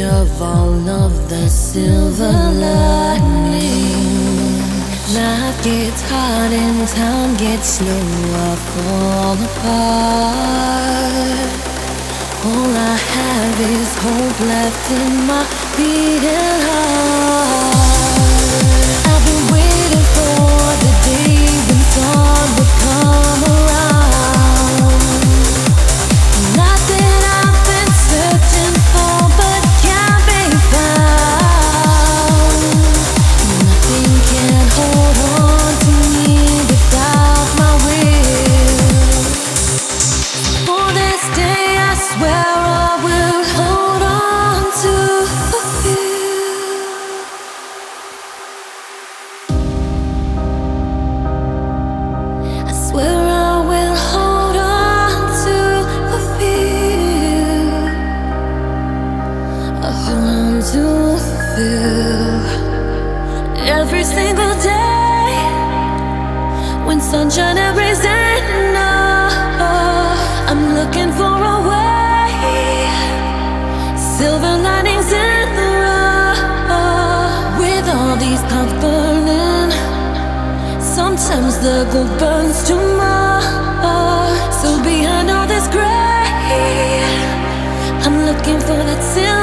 of all of the silver lining. Life gets hard and time gets slow. I fall apart. All I have is hope left in my beating heart. looking for the till